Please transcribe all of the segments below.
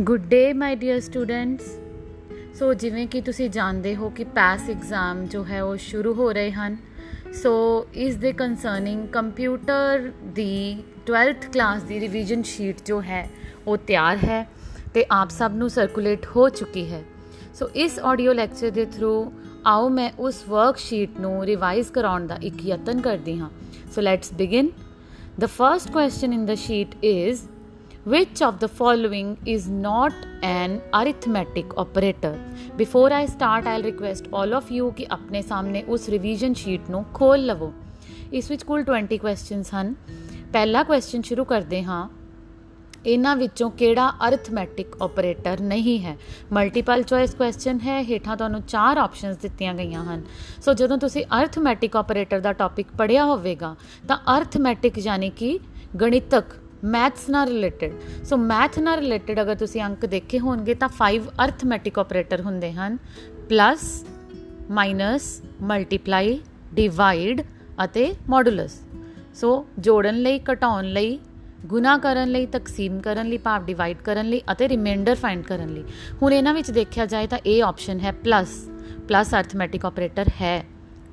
Good day my dear students so ਜਿਵੇਂ ਕਿ ਤੁਸੀਂ ਜਾਣਦੇ ਹੋ ਕਿ ਪਾਸ ਐਗਜ਼ਾਮ ਜੋ ਹੈ ਉਹ ਸ਼ੁਰੂ ਹੋ ਰਹੇ ਹਨ ਸੋ ਇਸ ਦੇ ਕਨਸਰਨਿੰਗ ਕੰਪਿਊਟਰ ਦੀ 12th ਕਲਾਸ ਦੀ ਰਿਵੀਜ਼ਨ ਸ਼ੀਟ ਜੋ ਹੈ, ਉਹ ਤਿਆਰ ਹੈ ਤੇ ਆਪ ਸਭ ਨੂੰ ਸਰਕੂਲੇਟ ਹੋ ਚੁੱਕੀ ਹੈ। ਸੋ ਇਸ ਆਡੀਓ ਲੈਕਚਰ ਦੇ ਥਰੂ ਆਓ ਮੈਂ ਉਸ ਵਰਕਸ਼ੀਟ ਨੂੰ ਰਿਵਾਈਜ਼ ਕਰਾਉਣ ਦਾ ਇੱਕ ਯਤਨ ਕਰਦੀ ਹਾਂ। So let's begin The first question in the sheet is which of the following is not an arithmetic operator? Before i start, i'll request all of you ਕਿ ਆਪਣੇ ਸਾਹਮਣੇ ਉਸ ਰਿਵੀਜ਼ਨ ਸ਼ੀਟ ਨੂੰ ਖੋਲ ਲਵੋ ਇਸ ਵਿੱਚ ਕੁੱਲ 20 ਕੁਐਸਚਨਸ ਹਨ ਪਹਿਲਾ ਕੁਐਸਚਨ ਸ਼ੁਰੂ ਕਰਦੇ ਹਾਂ ਇਹਨਾਂ ਵਿੱਚੋਂ ਕਿਹੜਾ ਅਰਥਮੈਟਿਕ ਆਪਰੇਟਰ ਨਹੀਂ ਹੈ ਮਲਟੀਪਲ ਚੋਇਸ ਕੁਐਸਚਨ ਹੈ ਹੇਠਾਂ ਤੁਹਾਨੂੰ ਚਾਰ ਆਪਸ਼ਨਸ ਦਿੱਤੀਆਂ ਗਈਆਂ ਹਨ ਸੋ ਜਦੋਂ ਤੁਸੀਂ ਅਰਥਮੈਟਿਕ ਆਪਰੇਟਰ ਦਾ ਟੌਪਿਕ ਪੜਿਆ ਹੋਵੇਗਾ ਤਾਂ ਅਰਥਮੈਟਿਕ ਯਾਨੀ ਕਿ ਗਣਿਤਕ ਮੈਥਸ ਨਾਲ ਰਿਲੇਟਡ। ਸੋ ਮੈਥ ਨਾਲ ਰਿਲੇਟਡ ਅਗਰ ਤੁਸੀਂ ਅੰਕ ਦੇਖੇ ਹੋਣਗੇ ਤਾਂ 5 ਅਰਥਮੈਟਿਕ ਆਪਰੇਟਰ ਹੁੰਦੇ ਹਨ। ਪਲੱਸ ਮਾਈਨਸ ਮਲਟੀਪਲਾਈ ਡਿਵਾਈਡ ਅਤੇ ਮੋਡੂਲਸ ਸੋ ਜੋੜਨ ਲਈ, ਘਟਾਉਣ ਲਈ, ਗੁਣਾ ਕਰਨ ਲਈ, ਤਕਸੀਮ ਕਰਨ ਲਈ ਭਾਵ ਡਿਵਾਈਡ ਕਰਨ ਲਈ ਅਤੇ ਰਿਮਾਈਂਡਰ ਫਾਈਂਡ ਕਰਨ ਲਈ। ਹੁਣ ਇਹਨਾਂ ਵਿੱਚ ਦੇਖਿਆ ਜਾਏ ਤਾਂ ਇਹ ਆਪਸ਼ਨ ਹੈ ਪਲੱਸ ਪਲੱਸ ਅਰਥਮੈਟਿਕ ਆਪਰੇਟਰ ਹੈ।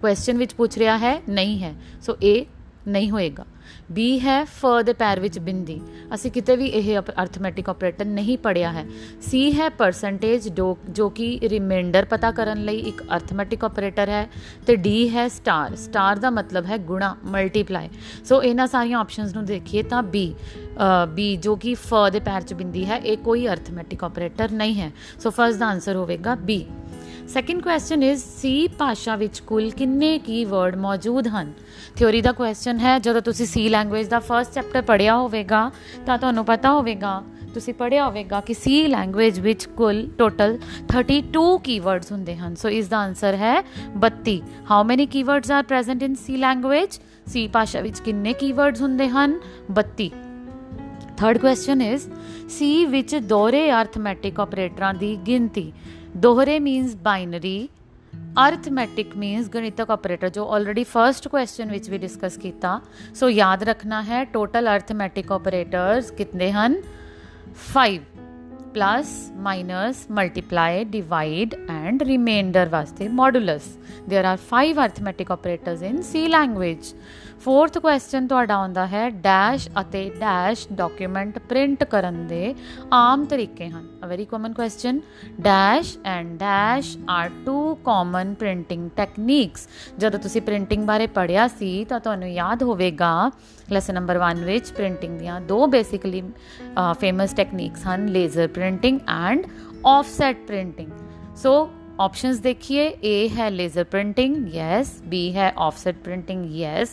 ਕੁਐਸਚਨ ਵਿੱਚ ਪੁੱਛ ਰਿਹਾ ਹੈ, ਨਹੀਂ ਹੈ। ਸੋ ਇਹ ਨਹੀਂ ਹੋਏਗਾ। B ਹੈ ਫ ਦੇ ਪੈਰ ਵਿੱਚ ਬਿੰਦੀ। ਅਸੀਂ ਕਿਤੇ ਵੀ ਇਹ ਅਰਥਮੈਟਿਕ ਆਪਰੇਟਰ ਨਹੀਂ ਪੜਿਆ ਹੈ। C ਹੈ ਪਰਸੈਂਟੇਜ ਜੋ ਕਿ ਰਿਮਾਈਂਡਰ ਪਤਾ ਕਰਨ ਲਈ ਇੱਕ ਅਰਥਮੈਟਿਕ ਆਪਰੇਟਰ ਹੈ ਤੇ D ਹੈ ਸਟਾਰ ਸਟਾਰ ਦਾ ਮਤਲਬ ਹੈ ਗੁਣਾ ਮਲਟੀਪਲਾਈ ਸੋ ਇਹਨਾਂ ਸਾਰੀਆਂ ਆਪਸ਼ਨਸ ਨੂੰ ਦੇਖੀਏ ਤਾਂ B B ਜੋ ਕਿ ਫ ਦੇ ਪੈਰ 'ਚ ਬਿੰਦੀ ਹੈ, ਇਹ ਕੋਈ ਅਰਥਮੈਟਿਕ ਆਪਰੇਟਰ ਨਹੀਂ ਹੈ। ਸੋ ਫਸਟ ਦਾ ਆਨਸਰ ਹੋਵੇਗਾ B second question is C ਭਾਸ਼ਾ ਵਿੱਚ ਕੁੱਲ ਕਿੰਨੇ ਕੀਵਰਡ ਮੌਜੂਦ ਹਨ? ਥਿਉਰੀ ਦਾ ਕੁਐਸਚਨ ਹੈ, ਜਦੋਂ ਤੁਸੀਂ ਸੀ ਲੈਂਗੁਏਜ ਦਾ ਫਰਸਟ ਚੈਪਟਰ ਪੜਿਆ ਹੋਵੇਗਾ, ਤਾਂ ਤੁਹਾਨੂੰ ਪਤਾ ਹੋਵੇਗਾ, ਤੁਸੀਂ ਪੜਿਆ ਹੋਵੇਗਾ ਕਿ ਸੀ ਲੈਂਗੁਏਜ ਵਿੱਚ ਕੁੱਲ ਟੋਟਲ 32 ਕੀਵਰਡਸ ਹੁੰਦੇ ਹਨ। ਸੋ ਇਸ ਦਾ ਆਨਸਰ ਹੈ 32 how many keywords are present in C language C ਭਾਸ਼ਾ ਵਿੱਚ ਕਿੰਨੇ ਕੀਵਰਡਸ ਹੁੰਦੇ ਹਨ? 32 ਥਰਡ ਕੁਐਸਚਨ ਇਜ਼ ਸੀ ਵਿੱਚ ਦੋਹਰੇ ਅਰਥਮੈਟਿਕ ਆਪਰੇਟਰਾਂ ਦੀ ਗਿਣਤੀ। दोहरे मीन्स बाइनरी अर्थमैटिक मीन्स गणितक ऑपरेटर जो ऑलरेडी फ़र्स्ट क्वेश्चन विच भी डिस्कस किया। सो याद रखना है टोटल अर्थमैटिक ऑपरेटर्स कितने हैं? Five plus minus multiply divide and remainder वास्ते modulus there are five arithmetic operators in C language fourth question ਤੁਹਾਡਾ ਆਉਂਦਾ ਹੈ ਡੈਸ਼ ਅਤੇ ਡੈਸ਼ ਡਾਕੂਮੈਂਟ ਪ੍ਰਿੰਟ ਕਰਨ ਦੇ ਆਮ ਤਰੀਕੇ ਹਨ। A very common question dash and dash are two common printing techniques ਜਦੋਂ ਤੁਸੀਂ ਪ੍ਰਿੰਟਿੰਗ ਬਾਰੇ ਪੜਿਆ ਸੀ, ਤਾਂ ਤੁਹਾਨੂੰ ਯਾਦ ਹੋਵੇਗਾ ਲੈਸਨ ਨੰਬਰ 1 ਵਿੱਚ ਪ੍ਰਿੰਟਿੰਗ ਦੀਆਂ ਦੋ ਬੇਸਿਕਲੀ ਫੇਮਸ ਟੈਕਨੀਕਸ ਹਨ laser printing and offset printing so options ਦੇਖिए A ਹੈ ਲੇਜ਼ਰ ਪ੍ਰਿੰਟਿੰਗ ਯੈਸ B ਹੈ offset printing yes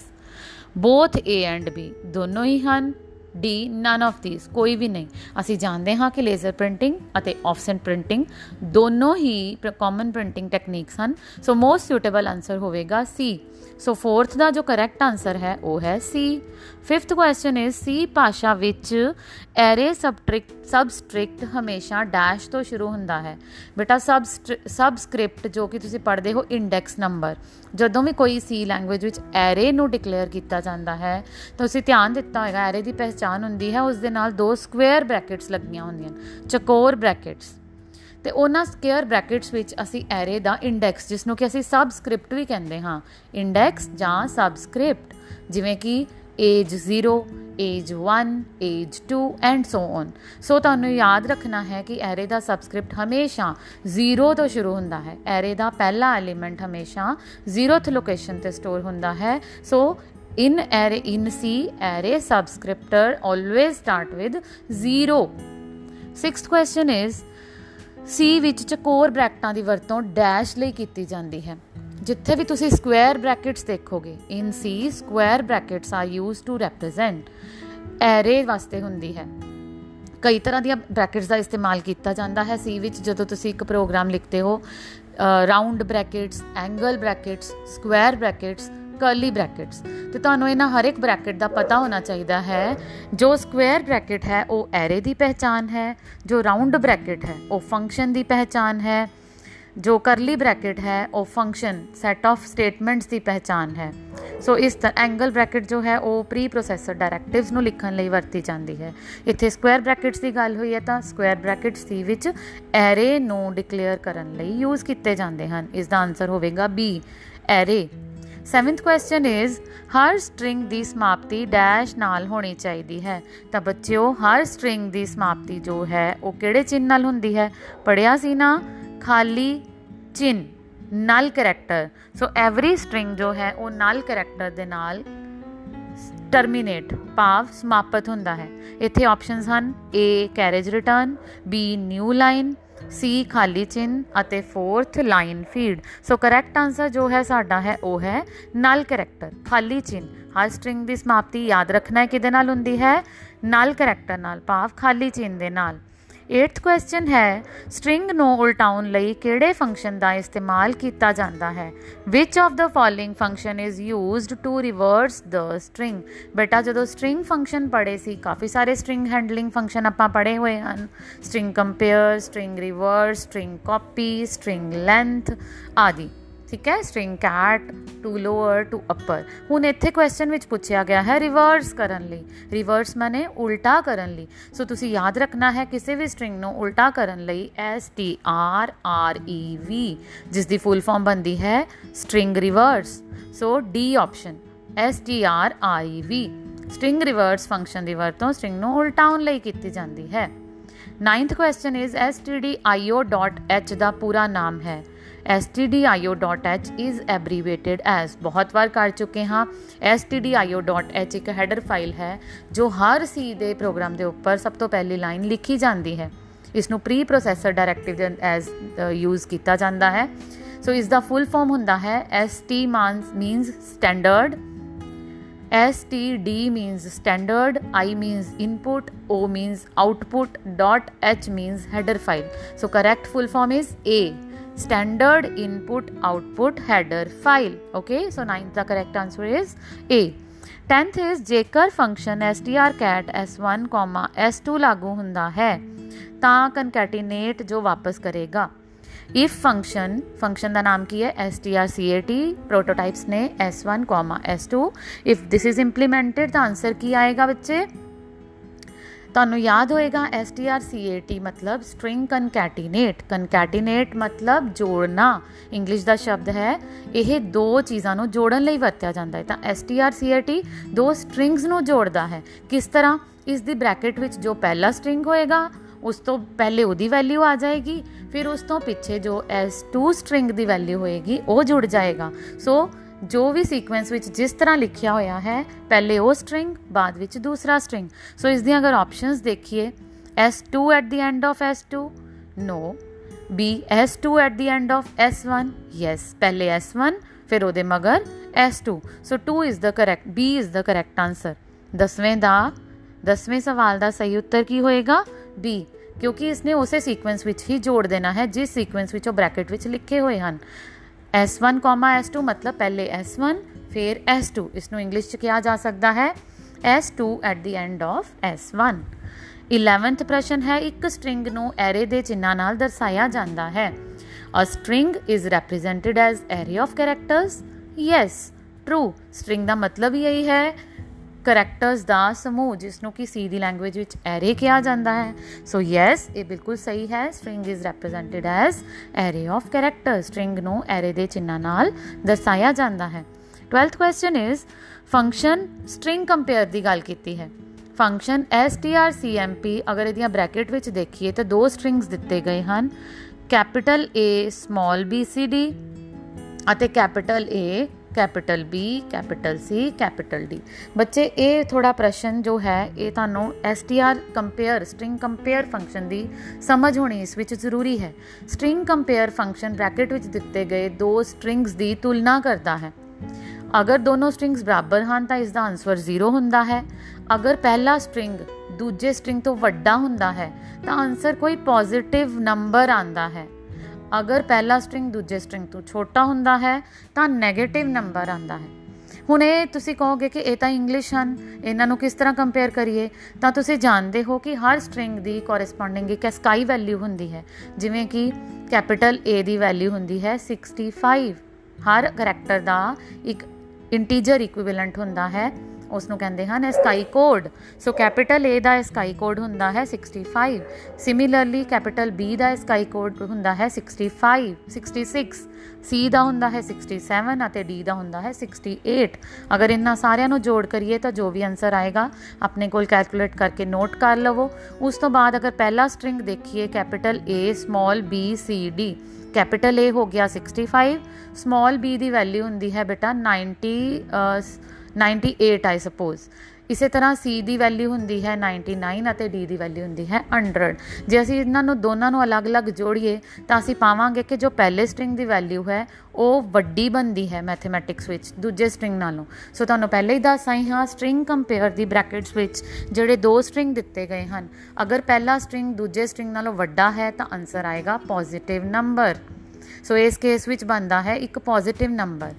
both A and B ਦੋਨੋਂ ਹੀ ਹਨ। D ਨਨ ਆਫ ਥੀਸ ਕੋਈ ਵੀ ਨਹੀਂ। ਅਸੀਂ ਜਾਣਦੇ ਹਾਂ ਕਿ ਲੇਜ਼ਰ ਪ੍ਰਿੰਟਿੰਗ ਅਤੇ ਆਫਸੈਟ ਪ੍ਰਿੰਟਿੰਗ ਦੋਨੋਂ ਹੀ ਕਾਮਨ ਪ੍ਰਿੰਟਿੰਗ ਟੈਕਨੀਕਸ ਹਨ। ਸੋ ਮੋਸਟ ਸੂਟੇਬਲ ਆਨਸਰ ਹੋਵੇਗਾ C ਸੋ ਫੋਰਥ ਦਾ ਜੋ ਕਰੈਕਟ ਆਨਸਰ ਹੈ, ਉਹ ਹੈ C. Fifth question is C ਭਾਸ਼ਾ ਵਿੱਚ ਐਰੇ ਸਬਟ੍ਰਿਕਟ ਸਬਸਟ੍ਰਿਕਟ ਹਮੇਸ਼ਾ ਡੈਸ਼ ਤੋਂ ਸ਼ੁਰੂ ਹੁੰਦਾ ਹੈ। ਬੇਟਾ ਸਬ ਸਬਸਕ੍ਰਿਪਟ ਜੋ ਕਿ ਤੁਸੀਂ ਪੜ੍ਹਦੇ ਹੋ ਇੰਡੈਕਸ ਨੰਬਰ ਜਦੋਂ ਵੀ ਕੋਈ C ਲੈਂਗੁਏਜ ਵਿੱਚ ਐਰੇ ਨੂੰ ਡਿਕਲੇਅਰ ਕੀਤਾ ਜਾਂਦਾ ਹੈ, ਤਾਂ ਤੁਸੀਂ ਧਿਆਨ ਦਿੱਤਾ ਹੋਵੇਗਾ ਐਰੇ ਦੀ ਪਹਿਚਾਨ ਹੁੰਦੀ ਹੈ, ਉਸ ਦੇ ਨਾਲ ਦੋ ਸਕੁਅਰ ਬ੍ਰੈਕਟਸ ਲੱਗੀਆਂ ਹੁੰਦੀਆਂ, ਚਕੋਰ ਬ੍ਰੈਕਟਸ ਤੇ ਉਹਨਾਂ ਸਕੁਅਰ ਬ੍ਰੈਕਟਸ ਵਿੱਚ ਅਸੀਂ ਐਰੇ ਦਾ ਇੰਡੈਕਸ ਜਿਸ ਨੂੰ ਕਿ ਅਸੀਂ ਸਬਸਕ੍ਰਿਪਟ ਵੀ ਕਹਿੰਦੇ ਹਾਂ। ਇੰਡੈਕਸ ਜਾਂ ਸਬਸਕ੍ਰਿਪਟ, ਜਿਵੇਂ ਕਿ age 0 age 1 age 2 and so on. So ਤੁਹਾਨੂੰ ਯਾਦ ਰੱਖਣਾ ਹੈ ਕਿ ਐਰੇ ਦਾ ਸਬਸਕ੍ਰਿਪਟ ਹਮੇਸ਼ਾ 0 ਤੋਂ ਸ਼ੁਰੂ ਹੁੰਦਾ ਹੈ। ਐਰੇ ਦਾ ਪਹਿਲਾ ਐਲੀਮੈਂਟ ਹਮੇਸ਼ਾ 0th ਲੋਕੇਸ਼ਨ ਤੇ ਸਟੋਰ ਹੁੰਦਾ ਹੈ। ਸੋ in array in C array subscriptor always start with 0 sixth question is C ਵਿੱਚ ਚਕੋਰ ਬ੍ਰੈਕਟਾਂ ਦੀ ਵਰਤੋਂ ਡੈਸ਼ ਲਈ ਕੀਤੀ ਜਾਂਦੀ ਹੈ। ਜਿੱਥੇ ਵੀ ਤੁਸੀਂ ਸਕੁਅਰ ਬ੍ਰੈਕਟਸ ਦੇਖੋਗੇ in C square brackets are used to represent array ਵਾਸਤੇ ਹੁੰਦੀ ਹੈ। ਕਈ ਤਰ੍ਹਾਂ ਦੀਆਂ ਬ੍ਰੈਕਟਸ ਦਾ ਇਸਤੇਮਾਲ ਕੀਤਾ ਜਾਂਦਾ ਹੈ। ਸੀ ਵਿੱਚ ਜਦੋਂ ਤੁਸੀਂ ਇੱਕ ਪ੍ਰੋਗਰਾਮ ਲਿਖਦੇ ਹੋ round brackets angle brackets square brackets curly brackets. ਤੇ ਤੁਹਾਨੂੰ ਇਹਨਾਂ ਹਰ ਇੱਕ ਬ੍ਰੈਕਟ ਦਾ ਪਤਾ ਹੋਣਾ ਚਾਹੀਦਾ ਹੈ, ਜੋ ਸਕੁਅਰ ਬ੍ਰੈਕਟ ਹੈ, ਉਹ ਐਰੇ ਦੀ ਪਹਿਚਾਨ ਹੈ, ਜੋ ਰਾਉਂਡ ਬ੍ਰੈਕਟ ਹੈ, ਉਹ ਫੰਕਸ਼ਨ ਦੀ ਪਹਿਚਾਨ ਹੈ, ਜੋ ਕਰਲੀ ਬ੍ਰੈਕਟ ਹੈ, ਉਹ ਫੰਕਸ਼ਨ, ਸੈਟ ਆਫ ਸਟੇਟਮੈਂਟਸ ਦੀ ਪਹਿਚਾਨ ਹੈ। ਸੋ ਇਸ ਤਰ੍ਹਾਂ ਐਂਗਲ ਬ੍ਰੈਕਟ ਜੋ ਹੈ, ਉਹ ਪ੍ਰੀ ਪ੍ਰੋਸੈਸਰ ਡਾਇਰੈਕਟਿਵਸ ਨੂੰ ਲਿਖਣ ਲਈ ਵਰਤੀ ਜਾਂਦੀ ਹੈ। ਇੱਥੇ ਸਕੁਅਰ ਬ੍ਰੈਕਟਸ ਦੀ ਗੱਲ ਹੋਈ ਹੈ ਤਾਂ ਸਕੁਅਰ ਬ੍ਰੈਕਟਸ ਦੀ ਵਿੱਚ ਐਰੇ ਨੂੰ ਡਿਕਲੇਅਰ ਕਰਨ ਲਈ ਯੂਜ਼ ਕੀਤੇ ਜਾਂਦੇ ਹਨ। ਇਸ ਦਾ ਆਨਸਰ ਹੋਵੇਗਾ B array. 7th question is Har string ਦੀ ਸਮਾਪਤੀ ਡੈਸ਼ ਨਾਲ ਹੋਣੀ ਚਾਹੀਦੀ ਹੈ। ਤਾਂ ਬੱਚਿਓ, ਹਰ ਸਟ੍ਰਿੰਗ ਦੀ ਸਮਾਪਤੀ ਜੋ ਹੈ, ਉਹ ਕਿਹੜੇ ਚਿੰਨ ਨਾਲ ਹੁੰਦੀ ਹੈ? ਪੜਿਆ ਸੀ ਨਾ? ਖਾਲੀ ਚਿੰਨ null character so every string ਜੋ ਹੈ, ਉਹ ਨਲ ਕੈਰੈਕਟਰ ਦੇ ਨਾਲ ਟਰਮੀਨੇਟ ਭਾਵ ਸਮਾਪਤ ਹੁੰਦਾ ਹੈ। ਇੱਥੇ ਆਪਸ਼ਨਸ ਹਨ, A carriage return B new line C ਖਾਲੀ ਚਿੰਨ ਅਤੇ fourth line feed so correct answer ਜੋ ਹੈ ਸਾਡਾ ਹੈ, ਉਹ ਹੈ ਨਲ ਕੈਰੈਕਟਰ ਖਾਲੀ ਚਿੰਨ ਹਰ ਸਟ੍ਰਿੰਗ ਦੀ ਸਮਾਪਤੀ ਯਾਦ ਰੱਖਣਾ ਹੈ ਕਿਹਦੇ ਨਾਲ ਹੁੰਦੀ ਹੈ? ਨਲ ਕੈਰੈਕਟਰ ਨਾਲ, ਭਾਵ ਖਾਲੀ ਚਿੰਨ ਦੇ ਨਾਲ। 8th ਕੁਐਸਚਨ ਹੈ ਸਟ੍ਰਿੰਗ ਨੂੰ ਉਲਟਾਉਣ ਲਈ ਕਿਹੜੇ ਫੰਕਸ਼ਨ ਦਾ ਇਸਤੇਮਾਲ ਕੀਤਾ ਜਾਂਦਾ ਹੈ? Which of the following function is used to reverse the string ਬੇਟਾ, ਜਦੋਂ ਸਟ੍ਰਿੰਗ ਫੰਕਸ਼ਨ ਪੜੇ ਸੀ, ਕਾਫੀ ਸਾਰੇ ਸਟ੍ਰਿੰਗ ਹੈਂਡਲਿੰਗ ਫੰਕਸ਼ਨ ਆਪਾਂ ਪੜੇ ਹੋਏ ਹਨ। String compare string reverse string copy string length ਆਦਿ। ਠੀਕ ਹੈ? String cat to lower to upper ਹੁਣ ਇੱਥੇ ਕੁਐਸਚਨ ਵਿੱਚ ਪੁੱਛਿਆ ਗਿਆ ਹੈ ਰਿਵਰਸ ਕਰਨ ਲਈ। ਰਿਵਰਸ ਮਾਨੇ ਉਲਟਾ ਕਰਨ ਲਈ। ਸੋ ਤੁਸੀਂ ਯਾਦ ਰੱਖਣਾ ਹੈ ਕਿਸੇ ਵੀ ਸਟ੍ਰਿੰਗ ਨੂੰ ਉਲਟਾ ਕਰਨ ਲਈ। S T R R E V, ਜਿਸ ਦੀ ਫੁੱਲ ਫਾਰਮ ਬੰਦੀ ਹੈ string reverse so D option S T R R E V string reverse function ਦੀ ਵਰਤੋਂ ਸਟ੍ਰਿੰਗ ਨੂੰ ਉਲਟਾਉਣ ਲਈ ਕੀਤੀ ਜਾਂਦੀ ਹੈ। 9th ਕੁਐਸਚਨ ਇਜ਼ stdio.h ਦਾ ਪੂਰਾ ਨਾਮ ਹੈ। stdio.h is abbreviated as ਬਹੁਤ ਵਾਰ ਕਰ ਚੁੱਕੇ ਹਾਂ stdio.h ਇੱਕ ਹੈਡਰ ਫਾਈਲ ਹੈ ਜੋ ਹਰ C ਦੇ ਪ੍ਰੋਗਰਾਮ ਦੇ ਉੱਪਰ ਸਭ ਤੋਂ ਪਹਿਲੀ ਲਾਈਨ ਲਿਖੀ ਜਾਂਦੀ ਹੈ ਇਸ ਨੂੰ preprocessor directive as use ਕੀਤਾ ਜਾਂਦਾ ਹੈ ਸੋ ਇਸ ਦਾ ਫੁੱਲ ਫਾਰਮ ਹੁੰਦਾ ਹੈ st means standard std means standard i means input o means output dot h means header file so correct full form is a standard input output header file okay so ninth the correct answer is a 10th is ਜੇਕਰ function strcat s1, s2 ਲਾਗੂ ਹੁੰਦਾ ਹੈ ਤਾਂ ਕਨਕੈਟੀਨੇਟ ਜੋ ਵਾਪਸ ਕਰੇਗਾ if function function ਦਾ ਨਾਮ ਕੀ ਹੈ strcat ਪ੍ਰੋਟੋਟਾਈਪਸ ਨੇ s1, s2 if this is implemented ਤਾਂ ਆਨਸਰ ਕੀ ਆਏਗਾ ਬੱਚੇ ਤੁਹਾਨੂੰ ਯਾਦ ਹੋਏਗਾ strcat ਮਤਲਬ ਸਟ੍ਰਿੰਗ ਕਨਕੈਟੀਨੇਟ ਕਨਕੈਟੀਨੇਟ ਮਤਲਬ ਜੋੜਨਾ ਇੰਗਲਿਸ਼ ਦਾ ਸ਼ਬਦ ਹੈ। ਇਹ ਦੋ ਚੀਜ਼ਾਂ ਨੂੰ ਜੋੜਨ ਲਈ ਵਰਤਿਆ ਜਾਂਦਾ ਹੈ। ਤਾਂ strcat ਦੋ ਸਟ੍ਰਿੰਗਸ ਨੂੰ ਜੋੜਦਾ ਹੈ। ਕਿਸ ਤਰ੍ਹਾਂ? ਇਸ ਦੀ ਬ੍ਰੈਕਟ ਵਿੱਚ ਜੋ ਪਹਿਲਾ ਸਟ੍ਰਿੰਗ ਹੋਏਗਾ, ਉਸ ਤੋਂ ਪਹਿਲੇ ਉਹਦੀ ਵੈਲਿਊ ਆ ਜਾਏਗੀ। ਫਿਰ ਉਸ ਤੋਂ ਪਿੱਛੇ ਜੋ s2 ਸਟ੍ਰਿੰਗ ਦੀ ਵੈਲਿਊ ਹੋਏਗੀ, ਉਹ ਜੁੜ ਜਾਏਗਾ। ਸੋ ਜੋ ਵੀ ਸੀਕੁਐਂਸ ਵਿੱਚ ਜਿਸ ਤਰ੍ਹਾਂ ਲਿਖਿਆ ਹੋਇਆ ਹੈ, ਪਹਿਲੇ ਉਹ ਸਟ੍ਰਿੰਗ ਬਾਅਦ ਵਿੱਚ ਦੂਸਰਾ ਸਟ੍ਰਿੰਗ ਸੋ ਇਸ ਦੀਆਂ ਅਗਰ ਆਪਸ਼ਨਸ ਦੇਖੀਏ s2 at the end of s2 no b s2 at the end of s1 yes ਪਹਿਲੇ s1 ਫਿਰ ਉਹਦੇ ਮਗਰ s2 so 2 is the correct b is the correct answer ਦਸਵੇਂ ਦਾ, ਦਸਵੇਂ ਸਵਾਲ ਦਾ ਸਹੀ ਉੱਤਰ ਕੀ ਹੋਏਗਾ? B, ਕਿਉਂਕਿ ਇਸਨੇ ਉਸੇ ਸੀਕੁਐਂਸ ਵਿੱਚ ਹੀ ਜੋੜ ਦੇਣਾ ਹੈ, ਜਿਸ ਸੀਕੁਐਂਸ ਵਿੱਚ ਉਹ ਬ੍ਰੈਕਟ ਵਿੱਚ ਲਿਖੇ ਹੋਏ ਹਨ। S1, S2 ਮਤਲਬ ਪਹਿਲੇ S1 ਫਿਰ S2 ਇਸ ਨੂੰ ਇੰਗਲਿਸ਼ ਚ ਕਿਹਾ ਜਾ ਸਕਦਾ ਹੈ S2 at the end of S1 11th ਪ੍ਰਸ਼ਨ ਹੈ ਇੱਕ ਸਟ੍ਰਿੰਗ ਨੂੰ ਐਰੇ ਦੇ ਚਿੰਨ੍ਹਾਂ ਨਾਲ ਦਰਸਾਇਆ ਜਾਂਦਾ ਹੈ। A string is represented as array of characters? Yes true string ਦਾ ਮਤਲਬ ਹੀ ਇਹੀ ਹੈ। ਕਰੈਕਟਰਸ ਦਾ ਸਮੂਹ ਜਿਸ ਨੂੰ ਕਿ ਸੀ ਦੀ ਲੈਂਗੁਏਜ ਵਿੱਚ ਐਰੇ ਕਿਹਾ ਜਾਂਦਾ ਹੈ। ਸੋ ਯੈਸ ਇਹ ਬਿਲਕੁਲ ਸਹੀ ਹੈ। String is represented as array of character string ਨੂੰ ਐਰੇ ਦੇ ਚਿੰਨ੍ਹਾਂ ਨਾਲ ਦਰਸਾਇਆ ਜਾਂਦਾ ਹੈ। 12th question is function string compare ਦੀ ਗੱਲ ਕੀਤੀ ਹੈ। ਫੰਕਸ਼ਨ strcmp ਅਗਰ ਇਹਦੀਆਂ ਬ੍ਰੈਕਟ ਵਿੱਚ ਦੇਖੀਏ ਤਾਂ ਦੋ ਸਟ੍ਰਿੰਗਸ ਦਿੱਤੇ ਗਏ ਹਨ। ਕੈਪੀਟਲ A ਸਮਾਲ bcd ਅਤੇ capital A capital B, capital C, capital D ਬੱਚੇ, ਇਹ ਥੋੜਾ ਪ੍ਰਸ਼ਨ ਜੋ ਹੈ, ਇਹ ਤੁਹਾਨੂੰ str compare string compare function ਦੀ ਸਮਝ ਹੋਣੀ ਇਸ ਵਿੱਚ ਜ਼ਰੂਰੀ ਹੈ। ਸਟ੍ਰਿੰਗ ਕੰਪੇਅਰ ਫੰਕਸ਼ਨ ਬ੍ਰੈਕਟ ਵਿੱਚ ਦਿੱਤੇ ਗਏ ਦੋ ਸਟ੍ਰਿੰਗਸ ਦੀ ਤੁਲਨਾ ਕਰਦਾ ਹੈ। ਅਗਰ ਦੋਨੋਂ ਸਟ੍ਰਿੰਗਸ ਬਰਾਬਰ ਹਨ, ਤਾਂ ਇਸ ਦਾ ਆਨਸਰ 0 ਹੁੰਦਾ ਹੈ। ਅਗਰ ਪਹਿਲਾ ਸਟ੍ਰਿੰਗ ਦੂਜੇ ਸਟ੍ਰਿੰਗ ਤੋਂ ਵੱਡਾ ਹੁੰਦਾ ਹੈ, ਤਾਂ ਆਨਸਰ ਕੋਈ ਪੋਜ਼ਿਟਿਵ ਨੰਬਰ ਆਂਦਾ ਹੈ। ਅਗਰ ਪਹਿਲਾ ਸਟ੍ਰਿੰਗ ਦੂਜੇ ਸਟ੍ਰਿੰਗ ਤੋਂ ਛੋਟਾ ਹੁੰਦਾ ਹੈ, ਤਾਂ 네ਗੇਟਿਵ ਨੰਬਰ ਆਂਦਾ ਹੈ। ਹੁਣ ਇਹ ਤੁਸੀਂ ਕਹੋਗੇ ਕਿ ਇਹ ਤਾਂ ਇੰਗਲਿਸ਼ ਹਨ, ਇਹਨਾਂ ਨੂੰ ਕਿਸ ਤਰ੍ਹਾਂ ਕੰਪੇਅਰ ਕਰੀਏ? ਤਾਂ ਤੁਸੀਂ ਜਾਣਦੇ ਹੋ ਕਿ ਹਰ ਸਟ੍ਰਿੰਗ ਦੀ ਕੋਰਸਪੋਂਡਿੰਗ ਇੱਕ ਸਕਾਈ ਵੈਲਿਊ ਹੁੰਦੀ ਹੈ। ਜਿਵੇਂ ਕਿ ਕੈਪੀਟਲ A ਦੀ ਵੈਲਿਊ ਹੁੰਦੀ ਹੈ 65 ਹਰ ਕੈਰੈਕਟਰ ਦਾ ਇੱਕ ਇੰਟੀਜਰ ਇਕੁਇਵਲੈਂਟ ਹੁੰਦਾ ਹੈ। ਉਸ ਨੂੰ ਕਹਿੰਦੇ ਹਨ ASCII code so capital A ਦਾ ਸਕਾਈ ਕੋਡ ਹੁੰਦਾ ਹੈ 65 ਸਿਮਿਲਰਲੀ ਕੈਪੀਟਲ B ਦਾ ਸਕਾਈ ਕੋਡ ਹੁੰਦਾ ਹੈ 65 66 C ਦਾ ਹੁੰਦਾ ਹੈ 67 ਅਤੇ D ਦਾ ਹੁੰਦਾ ਹੈ 68 ਅਗਰ ਇਹਨਾਂ ਸਾਰਿਆਂ ਨੂੰ ਜੋੜ ਕਰੀਏ ਤਾਂ ਜੋ ਵੀ ਆਨਸਰ ਆਏਗਾ, ਆਪਣੇ ਕੋਲ ਕੈਲਕੂਲੇਟ ਕਰਕੇ ਨੋਟ ਕਰ ਲਵੋ। ਉਸ ਤੋਂ ਬਾਅਦ ਅਗਰ ਪਹਿਲਾ ਸਟ੍ਰਿੰਗ ਦੇਖੀਏ capital A small b, c, d capital A ਹੋ ਗਿਆ 65 ਸਮਾਲ b ਦੀ ਵੈਲਿਊ ਹੁੰਦੀ ਹੈ ਬੇਟਾ 90 98 ਆਈ ਸਪੋਜ਼ ਇਸੇ ਤਰ੍ਹਾਂ C ਦੀ ਵੈਲਿਊ ਹੁੰਦੀ ਹੈ 99 ਅਤੇ D ਦੀ ਵੈਲਿਊ ਹੁੰਦੀ ਹੈ 100 ਜੇ ਅਸੀਂ ਇਹਨਾਂ ਨੂੰ ਦੋਨਾਂ ਨੂੰ ਅਲੱਗ-ਅਲੱਗ ਜੋੜੀਏ, ਤਾਂ ਅਸੀਂ ਪਾਵਾਂਗੇ ਕਿ ਜੋ ਪਹਿਲੇ ਸਟ੍ਰਿੰਗ ਦੀ ਵੈਲਿਊ ਹੈ, ਉਹ ਵੱਡੀ ਬਣਦੀ ਹੈ ਮੈਥਮੈਟਿਕਸ ਵਿੱਚ, ਦੂਜੇ ਸਟ੍ਰਿੰਗ ਨਾਲੋਂ. ਸੋ ਤੁਹਾਨੂੰ ਪਹਿਲੇ ਹੀ ਦੱਸ ਆਈ ਹਾਂ ਸਟ੍ਰਿੰਗ ਕੰਪੇਅਰ ਦੀ ਬ੍ਰੈਕਟਸ ਵਿੱਚ, ਜਿਹੜੇ ਦੋ ਸਟ੍ਰਿੰਗ ਦਿੱਤੇ ਗਏ ਹਨ। ਅਗਰ ਪਹਿਲਾ ਸਟ੍ਰਿੰਗ ਦੂਜੇ ਸਟ੍ਰਿੰਗ ਨਾਲੋਂ ਵੱਡਾ ਹੈ, ਤਾਂ ਆਨਸਰ ਆਏਗਾ ਪੋਜ਼ਿਟਿਵ ਨੰਬਰ ਸੋ ਇਸ ਕੇਸ ਵਿੱਚ ਬਣਦਾ ਹੈ ਇੱਕ ਪੋਜ਼ਿਟਿਵ ਨੰਬਰ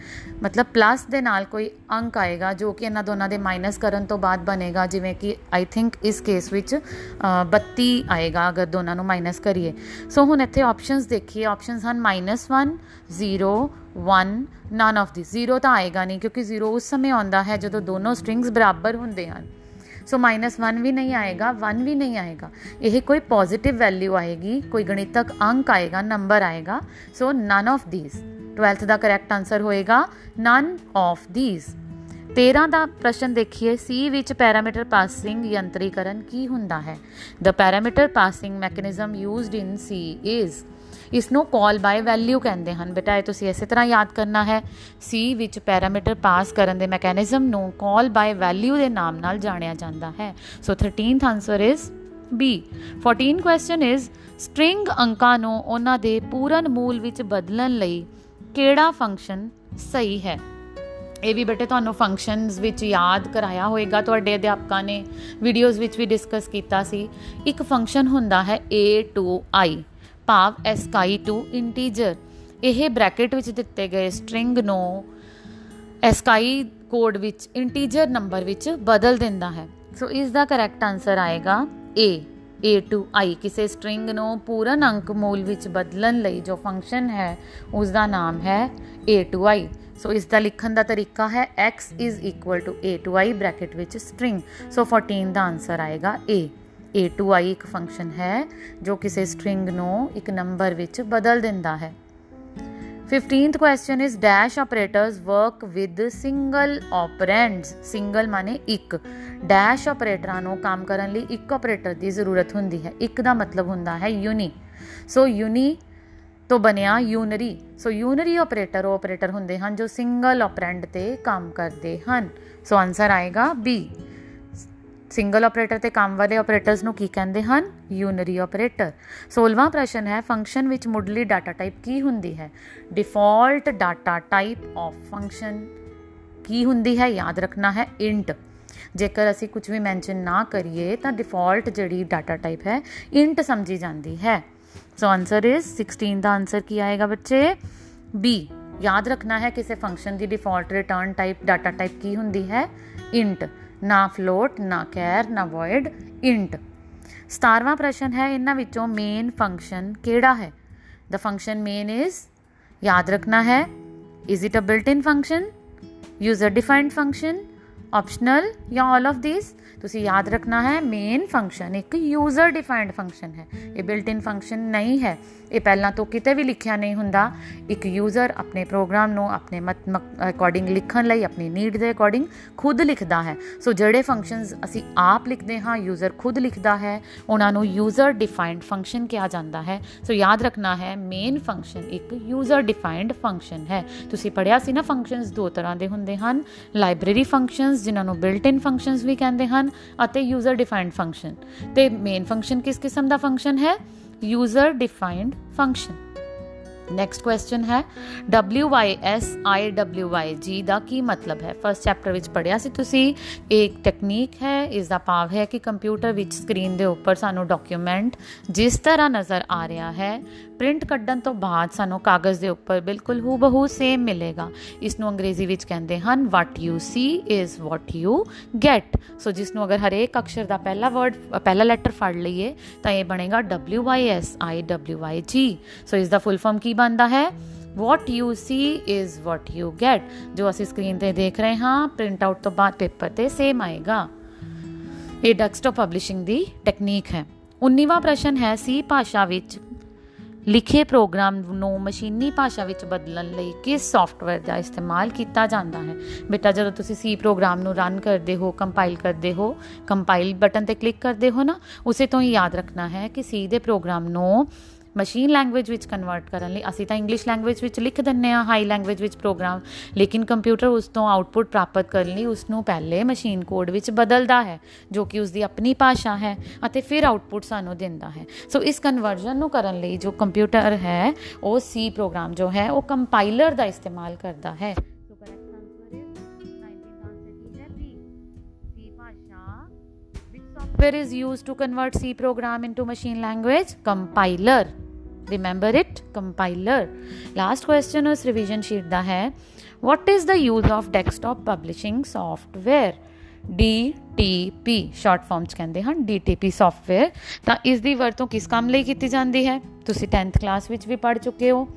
ਮਤਲਬ ਪਲੱਸ ਦੇ ਨਾਲ ਕੋਈ ਅੰਕ ਆਏਗਾ ਜੋ ਕਿ ਇਹਨਾਂ ਦੋਨਾਂ ਦੇ ਮਾਈਨਸ ਕਰਨ ਤੋਂ ਬਾਅਦ ਬਣੇਗਾ, ਜਿਵੇਂ ਕਿ ਆਈ ਥਿੰਕ ਇਸ ਕੇਸ ਵਿੱਚ 32 ਆਏਗਾ ਅਗਰ ਦੋਨਾਂ ਨੂੰ ਮਾਈਨਸ ਕਰੀਏ। ਸੋ ਹੁਣ ਇੱਥੇ ਆਪਸ਼ਨਸ ਦੇਖੀਏ। ਆਪਸ਼ਨਸ ਹਨ -1 0 1 ਨਨ ਆਫ ਦਿਸ 0 ਤਾਂ ਆਏਗਾ ਨਹੀਂ ਕਿਉਂਕਿ 0 ਉਸ ਸਮੇਂ ਆਉਂਦਾ ਹੈ ਜਦੋਂ ਦੋਨੋਂ ਸਟ੍ਰਿੰਗਸ ਬਰਾਬਰ ਹੁੰਦੇ ਹਨ। ਸੋ -1 ਵੀ ਨਹੀਂ ਆਏਗਾ 1 ਵੀ ਨਹੀਂ ਆਏਗਾ। ਇਹ ਕੋਈ ਪੋਜ਼ਿਟਿਵ ਵੈਲਿਊ ਆਏਗੀ, ਕੋਈ ਗਣਿਤਕ ਅੰਕ ਆਏਗਾ ਨੰਬਰ ਆਏਗਾ। So none of these 12th ਦਾ ਕਰੈਕਟ ਆਨਸਰ ਹੋਏਗਾ ਨਨ ਆਫ ਥੀਸ 13 ਦਾ ਪ੍ਰਸ਼ਨ ਦੇਖੀਏ ਸੀ ਵਿੱਚ ਪੈਰਾਮੀਟਰ ਪਾਸਿੰਗ ਯੰਤਰੀਕਰਨ ਕੀ ਹੁੰਦਾ ਹੈ? The parameter passing mechanism used in C is ਇਸ ਨੂੰ ਕਾਲ ਬਾਈ ਵੈਲਿਊ ਕਹਿੰਦੇ ਹਨ। ਬੇਟਾ, ਇਹ ਤੁਸੀਂ ਇਸੇ ਤਰ੍ਹਾਂ ਯਾਦ ਕਰਨਾ ਹੈ। C ਵਿੱਚ ਪੈਰਾਮੀਟਰ ਪਾਸ ਕਰਨ ਦੇ ਮੈਕੈਨਿਜ਼ਮ ਨੂੰ ਕਾਲ ਬਾਈ ਵੈਲਿਊ ਦੇ ਨਾਮ ਨਾਲ ਜਾਣਿਆ ਜਾਂਦਾ ਹੈ। So 13th answer is B. 14 question is string ਅੰਕਾਂ ਨੂੰ ਉਹਨਾਂ ਦੇ ਪੂਰਨ ਮੂਲ ਵਿੱਚ ਬਦਲਣ ਲਈ ਕਿਹੜਾ ਫੰਕਸ਼ਨ ਸਹੀ ਹੈ? ਇਹ ਵੀ ਬੇਟੇ, ਤੁਹਾਨੂੰ ਫੰਕਸ਼ਨਸ ਵਿੱਚ ਯਾਦ ਕਰਾਇਆ ਹੋਵੇਗਾ ਤੁਹਾਡੇ ਅਧਿਆਪਕਾਂ ਨੇ ਵੀਡੀਓਜ਼ ਵਿੱਚ ਵੀ ਡਿਸਕਸ ਕੀਤਾ ਸੀ। ਇੱਕ ਫੰਕਸ਼ਨ ਹੁੰਦਾ ਹੈ a to i ਭਾਵ ਐਸਕਾਈ ਟੂ ਇੰਟੀਜਰ ਇਹ ਬ੍ਰੈਕਟ ਵਿੱਚ ਦਿੱਤੇ ਗਏ ਸਟ੍ਰਿੰਗ ਨੂੰ ਐਸਕਾਈ ਕੋਡ ਵਿੱਚ ਇੰਟੀਜਰ ਨੰਬਰ ਵਿੱਚ ਬਦਲ ਦਿੰਦਾ ਹੈ। ਸੋ ਇਸ ਦਾ ਕਰੈਕਟ ਆਨਸਰ ਆਏਗਾ a a to i ਕਿਸੇ ਸਟ੍ਰਿੰਗ ਨੂੰ ਪੂਰਨ ਅੰਕ ਮੂਲ ਵਿੱਚ ਬਦਲਣ ਲਈ ਜੋ ਫੰਕਸ਼ਨ ਹੈ, ਉਸ ਦਾ ਨਾਮ ਹੈ a to i ਸੋ ਇਸ ਦਾ ਲਿਖਣ ਦਾ ਤਰੀਕਾ ਹੈ x a to i bracket ਵਿੱਚ ਸਟ੍ਰਿੰਗ ਸੋ 14 ਦਾ ਆਨਸਰ ਆਏਗਾ a a to i ਇੱਕ ਫੰਕਸ਼ਨ ਹੈ, ਜੋ ਕਿਸੇ ਸਟ੍ਰਿੰਗ ਨੂੰ ਇੱਕ ਨੰਬਰ ਵਿੱਚ ਬਦਲ ਦਿੰਦਾ ਹੈ। 15th question is dash operators work with single operands single ਮਾਨੇ ਇੱਕ। Dash ਆਪਰੇਟਰਾਂ ਨੂੰ ਕੰਮ ਕਰਨ ਲਈ ਇੱਕ ਆਪਰੇਟਰ ਦੀ ਜ਼ਰੂਰਤ ਹੁੰਦੀ ਹੈ। ਇੱਕ ਦਾ ਮਤਲਬ ਹੁੰਦਾ ਹੈ ਯੂਨੀ ਸੋ ਯੂਨੀ ਤੋਂ ਬਣਿਆ ਯੂਨਰੀ ਸੋ ਯੂਨਰੀ ਆਪਰੇਟਰ ਉਹ ਆਪਰੇਟਰ ਹੁੰਦੇ ਹਨ ਜੋ ਸਿੰਗਲ ਆਪਰੈਂਡ ਤੇ ਕੰਮ ਕਰਦੇ ਹਨ। ਸੋ ਆਨਸਰ ਆਏਗਾ ਬੀ ਸਿੰਗਲ ਆਪਰੇਟਰ ਤੇ ਕੰਮ ਵਾਲੇ ਆਪਰੇਟਰਸ ਨੂੰ ਕੀ ਕਹਿੰਦੇ ਹਨ? ਯੂਨਰੀ ਆਪਰੇਟਰ 16ਵਾਂ ਪ੍ਰਸ਼ਨ ਹੈ ਫੰਕਸ਼ਨ ਵਿੱਚ ਮੁੱਢਲੀ ਡਾਟਾ ਟਾਈਪ ਕੀ ਹੁੰਦੀ ਹੈ? Default data type of function ਕੀ ਹੁੰਦੀ ਹੈ? ਯਾਦ ਰੱਖਣਾ ਹੈ ਇੰਟ ਜੇਕਰ ਅਸੀਂ ਕੁਝ ਵੀ ਮੈਂਸ਼ਨ ਨਾ ਕਰੀਏ, ਤਾਂ ਡਿਫਾਲਟ ਜਿਹੜੀ ਡਾਟਾ ਟਾਈਪ ਹੈ ਇੰਟ ਸਮਝੀ ਜਾਂਦੀ ਹੈ। ਸੋ ਆਨਸਰ ਇਜ਼ 16 ਦਾ ਆਨਸਰ ਕੀ ਆਏਗਾ ਬੱਚੇ? ਬੀ ਯਾਦ ਰੱਖਣਾ ਹੈ, ਕਿਸੇ ਫੰਕਸ਼ਨ ਦੀ default return type data type ਕੀ ਹੁੰਦੀ ਹੈ? ਇੰਟ ਨਾ ਫਲੋਟ ਨਾ ਕੈਰ ਨਾ ਵੋਇਡ ਇੰਟ 17ਵਾਂ ਪ੍ਰਸ਼ਨ ਹੈ, ਇਹਨਾਂ ਵਿੱਚੋਂ ਮੇਨ ਫੰਕਸ਼ਨ ਕਿਹੜਾ ਹੈ? ਦ ਫੰਕਸ਼ਨ ਮੇਨ ਇਜ਼ ਯਾਦ ਰੱਖਣਾ ਹੈ is it a built in function user defined function optional ਜਾਂ ਆਲ ਆਫ ਥੀਸ ਤੁਸੀਂ ਯਾਦ ਰੱਖਣਾ ਹੈ ਮੇਨ ਫੰਕਸ਼ਨ ਇੱਕ ਯੂਜ਼ਰ ਡਿਫਾਈਨਡ ਫੰਕਸ਼ਨ ਹੈ। ਇਹ ਬਿਲਟ ਇਨ ਫੰਕਸ਼ਨ ਨਹੀਂ ਹੈ। ਇਹ ਪਹਿਲਾਂ ਤੋਂ ਕਿਤੇ ਵੀ ਲਿਖਿਆ ਨਹੀਂ ਹੁੰਦਾ। ਇੱਕ ਯੂਜ਼ਰ ਆਪਣੇ ਪ੍ਰੋਗਰਾਮ ਨੂੰ ਆਪਣੇ ਮਤ ਅਕੋਰਡਿੰਗ ਲਿਖਣ ਲਈ, ਆਪਣੀ ਨੀਡ ਦੇ ਅਕੋਰਡਿੰਗ ਖੁਦ ਲਿਖਦਾ ਹੈ। ਸੋ ਜਿਹੜੇ ਫੰਕਸ਼ਨਸ ਅਸੀਂ ਆਪ ਲਿਖਦੇ ਹਾਂ ਯੂਜ਼ਰ ਖੁਦ ਲਿਖਦਾ ਹੈ, ਉਹਨਾਂ ਨੂੰ ਯੂਜ਼ਰ ਡਿਫਾਈਨਡ ਫੰਕਸ਼ਨ ਕਿਹਾ ਜਾਂਦਾ ਹੈ। ਸੋ ਯਾਦ ਰੱਖਣਾ ਹੈ ਮੇਨ ਫੰਕਸ਼ਨ ਇੱਕ ਯੂਜ਼ਰ ਡਿਫਾਈਨਡ ਫੰਕਸ਼ਨ ਹੈ। ਤੁਸੀਂ ਪੜਿਆ ਸੀ ਨਾ ਫੰਕਸ਼ਨਸ ਦੋ ਤਰ੍ਹਾਂ ਦੇ ਹੁੰਦੇ ਹਨ। ਲਾਇਬ੍ਰੇਰੀ ਫੰਕਸ਼ਨਸ ਜਿਨ੍ਹਾਂ ਨੂੰ ਬਿਲਟ ਇਨ ਫੰਕਸ਼ਨਸ ਵੀ ਕਹਿੰਦੇ ਹਨ, ਅਤੇ ਯੂਜ਼ਰ ਡਿਫਾਈਨਡ ਫੰਕਸ਼ਨ ਤੇ ਮੇਨ ਫੰਕਸ਼ਨ ਕਿਸ ਕਿਸਮ ਦਾ ਫੰਕਸ਼ਨ ਹੈ? User defined function next question ਹੈ WYSIWYG ਦਾ ਕੀ ਮਤਲਬ ਹੈ ਫਰਸਟ ਚੈਪਟਰ ਵਿੱਚ ਪੜਿਆ ਸੀ ਤੁਸੀਂ, ਇੱਕ ਟੈਕਨੀਕ ਹੈ ਇਸ ਦਾ ਭਾਵ ਹੈ ਕਿ ਕੰਪਿਊਟਰ ਵਿੱਚ ਸਕਰੀਨ ਦੇ ਉੱਪਰ ਸਾਨੂੰ ਡਾਕੂਮੈਂਟ ਜਿਸ ਤਰ੍ਹਾਂ ਨਜ਼ਰ ਆ ਰਿਹਾ ਹੈ ਪ੍ਰਿੰਟ ਕੱਢਣ ਤੋਂ ਬਾਅਦ ਸਾਨੂੰ ਕਾਗਜ਼ ਦੇ ਉੱਪਰ ਬਿਲਕੁਲ ਹੂਬਹੂ ਸੇਮ ਮਿਲੇਗਾ। ਇਸ ਨੂੰ ਅੰਗਰੇਜ਼ੀ ਵਿੱਚ ਕਹਿੰਦੇ ਹਨ what you see is what you get so ਜਿਸ ਨੂੰ ਅਗਰ ਹਰੇਕ ਅਕਸ਼ਰ ਦਾ ਪਹਿਲਾ ਵਰਡ ਪਹਿਲਾ ਲੈਟਰ ਫੜ ਲਈਏ, ਤਾਂ ਇਹ ਬਣੇਗਾ W Y S I W I G ਸੋ ਇਸ ਦਾ ਫੁੱਲ ਫਾਰਮ ਕੀ ਬਣਦਾ ਹੈ? What you see is what you get ਜੋ ਅਸੀਂ ਸਕਰੀਨ ਤੇ ਦੇਖ ਰਹੇ ਹਾਂ ਪ੍ਰਿੰਟ ਆਊਟ ਤੋਂ ਬਾਅਦ ਪੇਪਰ ਤੇ ਸੇਮ ਆਏਗਾ। ਇਹ ਡੈਸਕਟਾਪ ਪਬਲਿਸ਼ਿੰਗ ਦੀ ਟੈਕਨੀਕ ਹੈ। 19ਵਾਂ ਪ੍ਰਸ਼ਨ ਹੈ ਸੀ ਭਾਸ਼ਾ ਵਿੱਚ ਲਿਖੇ ਪ੍ਰੋਗਰਾਮ ਨੂੰ ਮਸ਼ੀਨੀ ਭਾਸ਼ਾ ਵਿੱਚ ਬਦਲਣ ਲਈ ਕਿਸ ਸੌਫਟਵੇਅਰ ਦਾ ਇਸਤੇਮਾਲ ਕੀਤਾ ਜਾਂਦਾ ਹੈ? ਬੇਟਾ, ਜਦੋਂ ਤੁਸੀਂ ਸੀ ਪ੍ਰੋਗਰਾਮ ਨੂੰ ਰਨ ਕਰਦੇ ਹੋ ਕੰਪਾਈਲ ਕਰਦੇ ਹੋ ਕੰਪਾਈਲ ਬਟਨ ਤੇ ਕਲਿੱਕ ਕਰਦੇ ਹੋ ਨਾ, ਉਸੇ ਤੋਂ ਹੀ ਯਾਦ ਰੱਖਣਾ ਹੈ ਕਿ ਸੀ ਦੇ ਪ੍ਰੋਗਰਾਮ ਨੂੰ ਮਸ਼ੀਨ ਲੈਂਗੁਏਜ ਵਿੱਚ ਕਨਵਰਟ ਕਰਨ ਲਈ, ਅਸੀਂ ਤਾਂ ਇੰਗਲਿਸ਼ ਲੈਂਗੁਏਜ ਵਿੱਚ ਲਿਖ ਦਿੰਨੇ ਆ ਹਾਈ ਲੈਂਗੁਏਜ ਵਿੱਚ ਪ੍ਰੋਗਰਾਮ ਲੇਕਿਨ ਕੰਪਿਊਟਰ ਉਸ ਤੋਂ ਆਉਟਪੁੱਟ ਪ੍ਰਾਪਤ ਕਰਨ ਲਈ ਉਸ ਨੂੰ ਪਹਿਲੇ ਮਸ਼ੀਨ ਕੋਡ ਵਿੱਚ ਬਦਲਦਾ ਹੈ, ਜੋ ਕਿ ਉਸ ਦੀ ਆਪਣੀ ਭਾਸ਼ਾ ਹੈ ਅਤੇ ਫਿਰ ਆਉਟਪੁੱਟ ਸਾਨੂੰ ਦਿੰਦਾ ਹੈ। ਸੋ ਇਸ ਕਨਵਰਜਨ ਨੂੰ ਕਰਨ ਲਈ ਜੋ ਕੰਪਿਊਟਰ ਹੈ, ਉਹ ਸੀ ਪ੍ਰੋਗਰਾਮ ਜੋ ਹੈ, ਉਹ ਕੰਪਾਈਲਰ ਦਾ ਇਸਤੇਮਾਲ ਕਰਦਾ ਹੈ। Software is used to convert C program into machine language? Compiler. Remember it? Compiler. Last question ਉਸ revision sheet ਦਾ ਹੈ What is the use of desktop publishing software? DTP short form ਚ ਕਹਿੰਦੇ ਹਨ DTP software ਤਾਂ ਇਸ ਦੀ ਵਰਤੋਂ ਕਿਸ ਕੰਮ ਲਈ ਕੀਤੀ ਜਾਂਦੀ ਹੈ ਤੁਸੀਂ 10th ਕਲਾਸ ਵਿੱਚ ਵੀ ਪੜ੍ਹ ਚੁੱਕੇ ਹੋ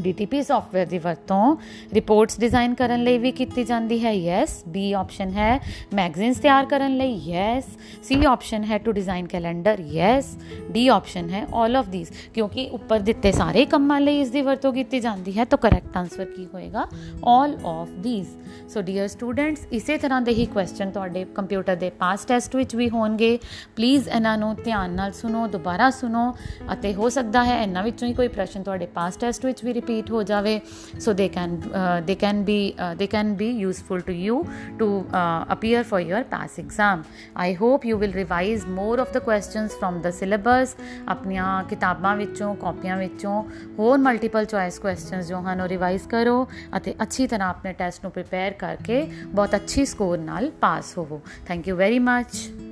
DTP ਸੌਫਟਵੇਅਰ ਦੀ ਵਰਤੋਂ ਰਿਪੋਰਟਸ ਡਿਜ਼ਾਈਨ ਕਰਨ ਲਈ ਵੀ ਕੀਤੀ ਜਾਂਦੀ ਹੈ ਯੈਸ B ਆਪਸ਼ਨ ਹੈ ਮੈਗਜ਼ੀਨਸ ਤਿਆਰ ਕਰਨ ਲਈ ਯੈਸ C ਆਪਸ਼ਨ ਹੈ to design calendar yes D option ਹੈ 올 ਆਫ ਥੀਸ ਕਿਉਂਕਿ ਉੱਪਰ ਦਿੱਤੇ ਸਾਰੇ ਕੰਮਾਂ ਲਈ ਇਸ ਦੀ ਵਰਤੋਂ ਕੀਤੀ ਜਾਂਦੀ ਹੈ, ਤਾਂ ਕਰੈਕਟ ਆਨਸਰ ਕੀ ਹੋਏਗਾ? 올 of these so dear students ਇਸੇ ਤਰ੍ਹਾਂ ਦੇ ਹੀ ਕੁਐਸਚਨ ਤੁਹਾਡੇ ਕੰਪਿਊਟਰ ਦੇ ਪਾਸ ਟੈਸਟ ਵਿੱਚ ਵੀ ਹੋਣਗੇ। ਪਲੀਜ਼ ਇਹਨਾਂ ਨੂੰ ਧਿਆਨ ਨਾਲ ਸੁਣੋ, ਦੁਬਾਰਾ ਸੁਣੋ ਅਤੇ ਹੋ ਸਕਦਾ ਹੈ ਇਹਨਾਂ ਵਿੱਚੋਂ ਹੀ ਕੋਈ ਪ੍ਰਸ਼ਨ ਤੁਹਾਡੇ ਪਾਸ ਟੈਸਟ ਵਿੱਚ ਵੀ ਰਿਪੀਟ ਹੋ ਜਾਵੇ so they can they can be they can be useful to you to appear for your pass exam I hope you will revise more of the questions from the syllabus ਆਪਣੀਆਂ ਕਿਤਾਬਾਂ ਵਿੱਚੋਂ ਕਾਪੀਆਂ ਵਿੱਚੋਂ ਹੋਰ multiple choice questions ਜੋ ਹਨ ਉਹ revise ਕਰੋ ਅਤੇ ਅੱਛੀ ਤਰ੍ਹਾਂ ਆਪਣੇ ਟੈਸਟ ਨੂੰ ਪ੍ਰਿਪੇਅਰ ਕਰਕੇ ਬਹੁਤ ਅੱਛੀ ਸਕੋਰ ਨਾਲ ਪਾਸ ਹੋਵੋ ਥੈਂਕ ਯੂ ਵੈਰੀ ਮੱਚ